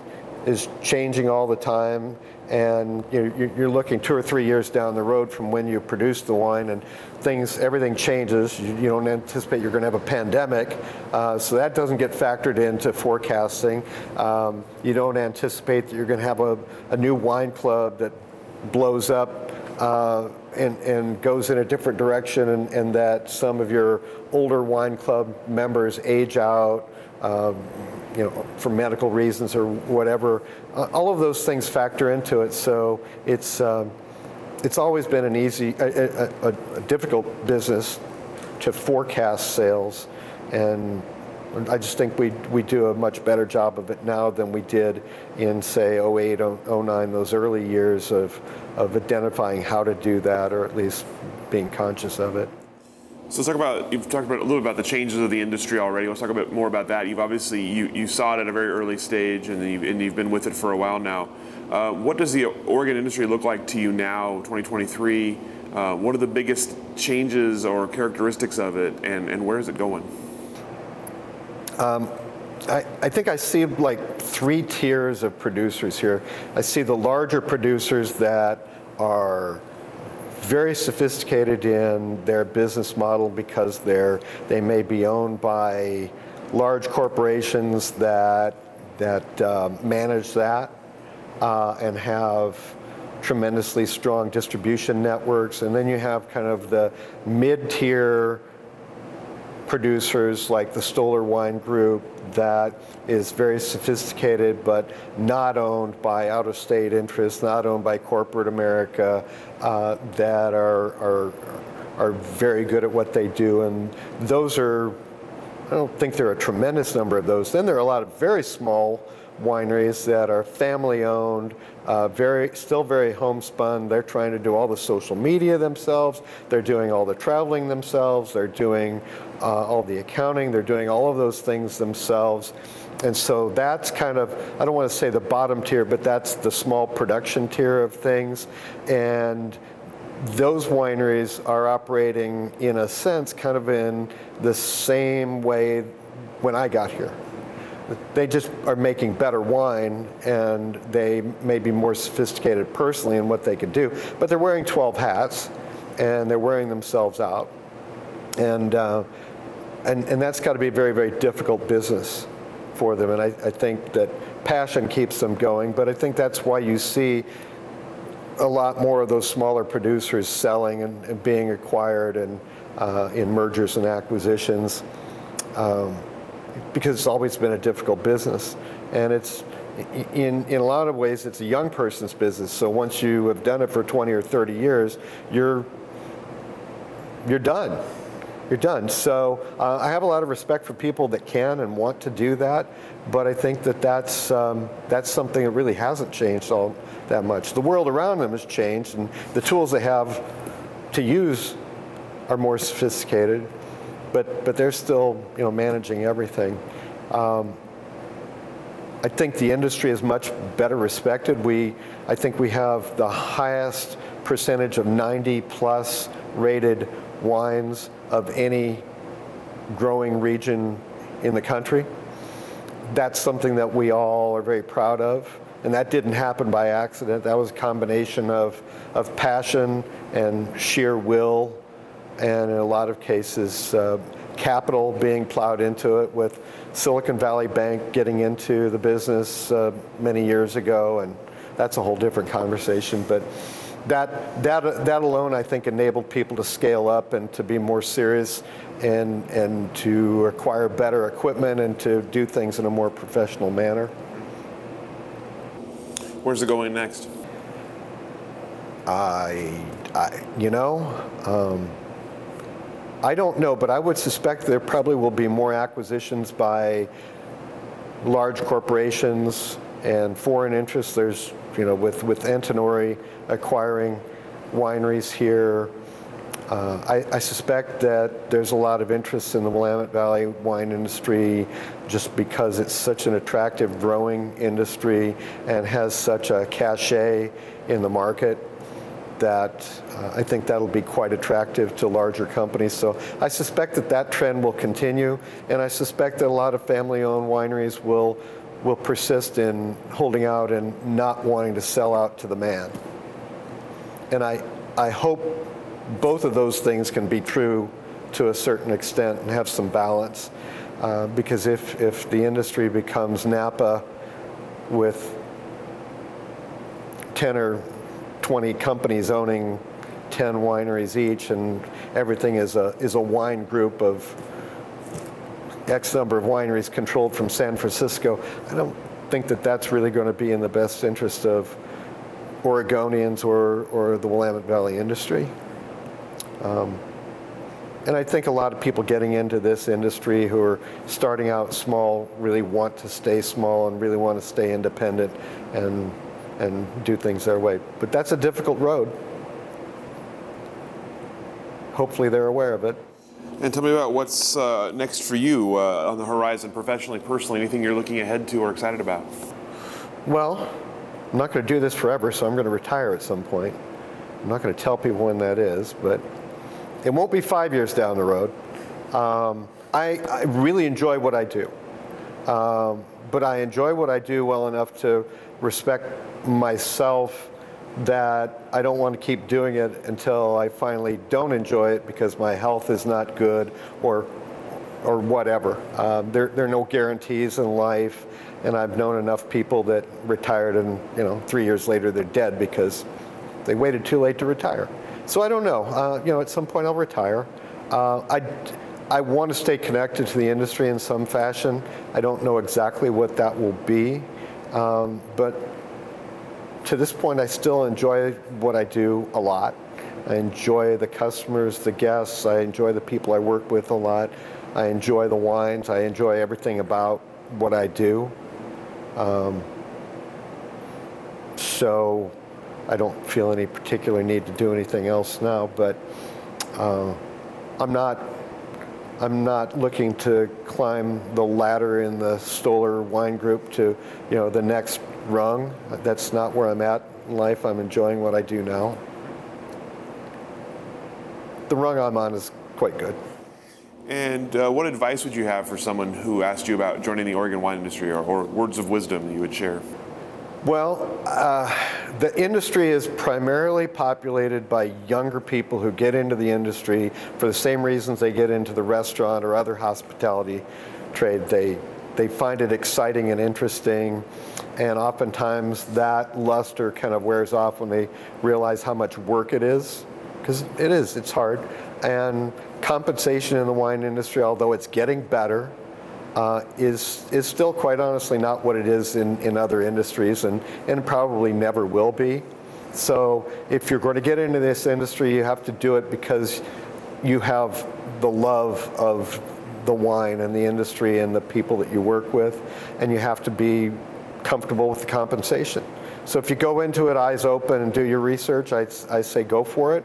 Speaker 2: is changing all the time and you're looking two or three years down the road from when you produce the wine and things everything changes. You, don't anticipate you're going to have a pandemic uh, so that doesn't get factored into forecasting. Um, you don't anticipate that you're going to have a, a new wine club that blows up uh, and, and, goes in a different direction and, and, that some of your older wine club members age out um, you know, for medical reasons or whatever. Uh, all of those things factor into it. So it's um, it's always been an easy, a, a, a, difficult business to forecast sales, and I just think we we do a much better job of it now than we did in say 08, 09, those early years of of identifying how to do that, or at least being conscious of it.
Speaker 1: So let's talk about you've talked about a little bit about the changes of the industry already. Let's talk a bit more about that. You've obviously you, you saw it at a very early stage, and you've, and you've been with it for a while now. Uh, what does the Oregon industry look like to you now, 2023? Uh, what are the biggest changes or characteristics of it, and, and where is it going?
Speaker 2: Um, I, I, think I see like three tiers of producers here. I see the larger producers that are very sophisticated in their business model because they're they may be owned by large corporations that that uh, manage that uh, and have tremendously strong distribution networks. And then you have kind of the mid-tier producers like the Stoller Wine Group that is very sophisticated but not owned by out of state interests, not owned by corporate America, uh, that are, are, are very good at what they do. And those are, I don't think there are a tremendous number of those. Then there are a lot of very small wineries that are family owned, uh, very still very homespun. They're trying to do all the social media themselves. They're doing all the traveling themselves. They're doing uh, all the accounting. They're doing all of those things themselves. And so that's kind of, I don't want to say the bottom tier, but that's the small production tier of things. And those wineries are operating, in a sense, kind of in the same way when I got here. They just are making better wine and they may be more sophisticated personally in what they can do, but they're wearing 12 hats and they're wearing themselves out. And, uh, and, and that's got to be a very, very difficult business for them. And I, I think that passion keeps them going, but I think that's why you see a lot more of those smaller producers selling and, and being acquired and uh, in mergers and acquisitions. Um, because it's always been a difficult business. And it's, in, in a lot of ways, it's a young person's business. So once you have done it for 20 or 30 years, you're, you're done. You're done. So uh, I have a lot of respect for people that can and want to do that, but I think that that's, um, that's something that really hasn't changed all that much. The world around them has changed, and the tools they have to use are more sophisticated but but they're still you know managing everything. Um, I think the industry is much better respected. We I think we have the highest percentage of 90 plus rated wines of any growing region in the country. That's something that we all are very proud of. And that didn't happen by accident. That was a combination of, of passion and sheer will and in a lot of cases, uh, capital being plowed into it with Silicon Valley Bank getting into the business uh, many years ago, and that's a whole different conversation. But that, that, that alone, I think, enabled people to scale up and to be more serious and, and to acquire better equipment and to do things in a more professional manner.
Speaker 1: Where's it going next?
Speaker 2: I, I you know, um, I don't know, but I would suspect there probably will be more acquisitions by large corporations and foreign interests. There's, you know, with, with Antinori acquiring wineries here, uh, I, I, suspect that there's a lot of interest in the Willamette Valley wine industry just because it's such an attractive growing industry and has such a cachet in the market that uh, I think that'll be quite attractive to larger companies. So I suspect that that trend will continue, and I suspect that a lot of family-owned wineries will will persist in holding out and not wanting to sell out to the man. And I I hope both of those things can be true to a certain extent and have some balance. Uh, because if, if the industry becomes Napa with 10 or 20 companies owning 10 wineries each, and everything is a, is a wine group of X number of wineries controlled from San Francisco. I don't think that that's really going to be in the best interest of Oregonians or, or the Willamette Valley industry. Um, and I think a lot of people getting into this industry who are starting out small really want to stay small and really want to stay independent and and do things their way. But that's a difficult road. Hopefully they're aware of it.
Speaker 1: And tell me about what's uh, next for you uh, on the horizon, professionally, personally, anything you're looking ahead to or excited about?
Speaker 2: Well, I'm not going to do this forever, so I'm going to retire at some point. I'm not going to tell people when that is, but it won't be five years down the road. Um, I, I, really enjoy what I do, um, but I enjoy what I do well enough to respect myself that I don't want to keep doing it until I finally don't enjoy it because my health is not good or or whatever. Um, there, there are no guarantees in life, and I've known enough people that retired and you know three years later they're dead because they waited too late to retire. So I don't know. Uh, you know, at some point I'll retire. Uh, I I want to stay connected to the industry in some fashion. I don't know exactly what that will be, um, but to this point, I still enjoy what I do a lot. I enjoy the customers, the guests. I enjoy the people I work with a lot. I enjoy the wines. I enjoy everything about what I do. Um, so I don't feel any particular need to do anything else now, but uh, I'm not I'm not looking to climb the ladder in the Stoller wine group to, you know, the next rung. That's not where I'm at in life. I'm enjoying what I do now. The rung I'm on is quite good.
Speaker 1: And uh, what advice would you have for someone who asked you about joining the Oregon wine industry or, or words of wisdom you would share?
Speaker 2: Well, uh, the industry is primarily populated by younger people who get into the industry for the same reasons they get into the restaurant or other hospitality trade. They they find it exciting and interesting, and oftentimes that luster kind of wears off when they realize how much work it is, because it is. It's hard, and compensation in the wine industry, although it's getting better, uh, is is still quite honestly not what it is in, in other industries and, and probably never will be. So if you're going to get into this industry, you have to do it because you have the love of the wine and the industry and the people that you work with, and you have to be comfortable with the compensation. So if you go into it eyes open and do your research, I, I say go for it.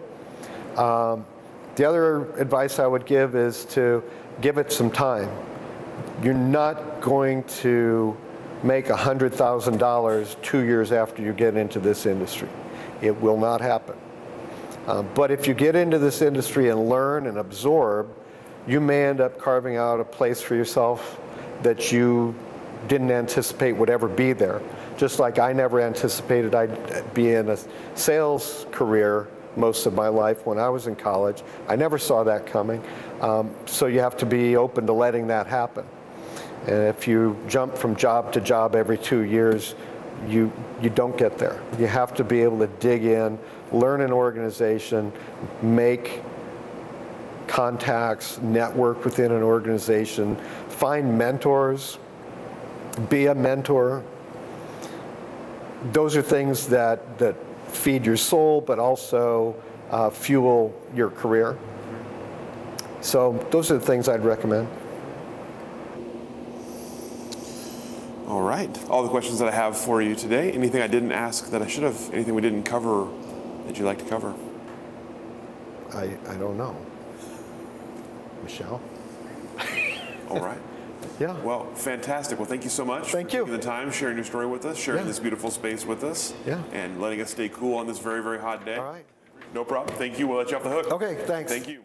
Speaker 2: Um, the other advice I would give is to give it some time you're not going to make $100,000 two years after you get into this industry. It will not happen. Uh, but if you get into this industry and learn and absorb, you may end up carving out a place for yourself that you didn't anticipate would ever be there. Just like I never anticipated I'd be in a sales career most of my life when I was in college. I never saw that coming. Um, so you have to be open to letting that happen. And if you jump from job to job every two years, you, you don't get there. You have to be able to dig in, learn an organization, make contacts, network within an organization, find mentors, be a mentor. Those are things that, that feed your soul, but also uh, fuel your career. So those are the things I'd recommend.
Speaker 1: All right. All the questions that I have for you today. Anything I didn't ask that I should have? Anything we didn't cover that you'd like to cover?
Speaker 2: I, I don't know. Michelle?
Speaker 1: All right. *laughs*
Speaker 2: Yeah.
Speaker 1: Well, fantastic. Well, thank you so much.
Speaker 2: Thank you.
Speaker 1: The time, sharing your story with us, sharing
Speaker 2: Yeah.
Speaker 1: this beautiful space with us.
Speaker 2: Yeah.
Speaker 1: And letting us stay cool on this very, very hot day.
Speaker 2: All right.
Speaker 1: No problem. Thank you. We'll let you off the hook.
Speaker 2: Okay, thanks.
Speaker 1: Thank you.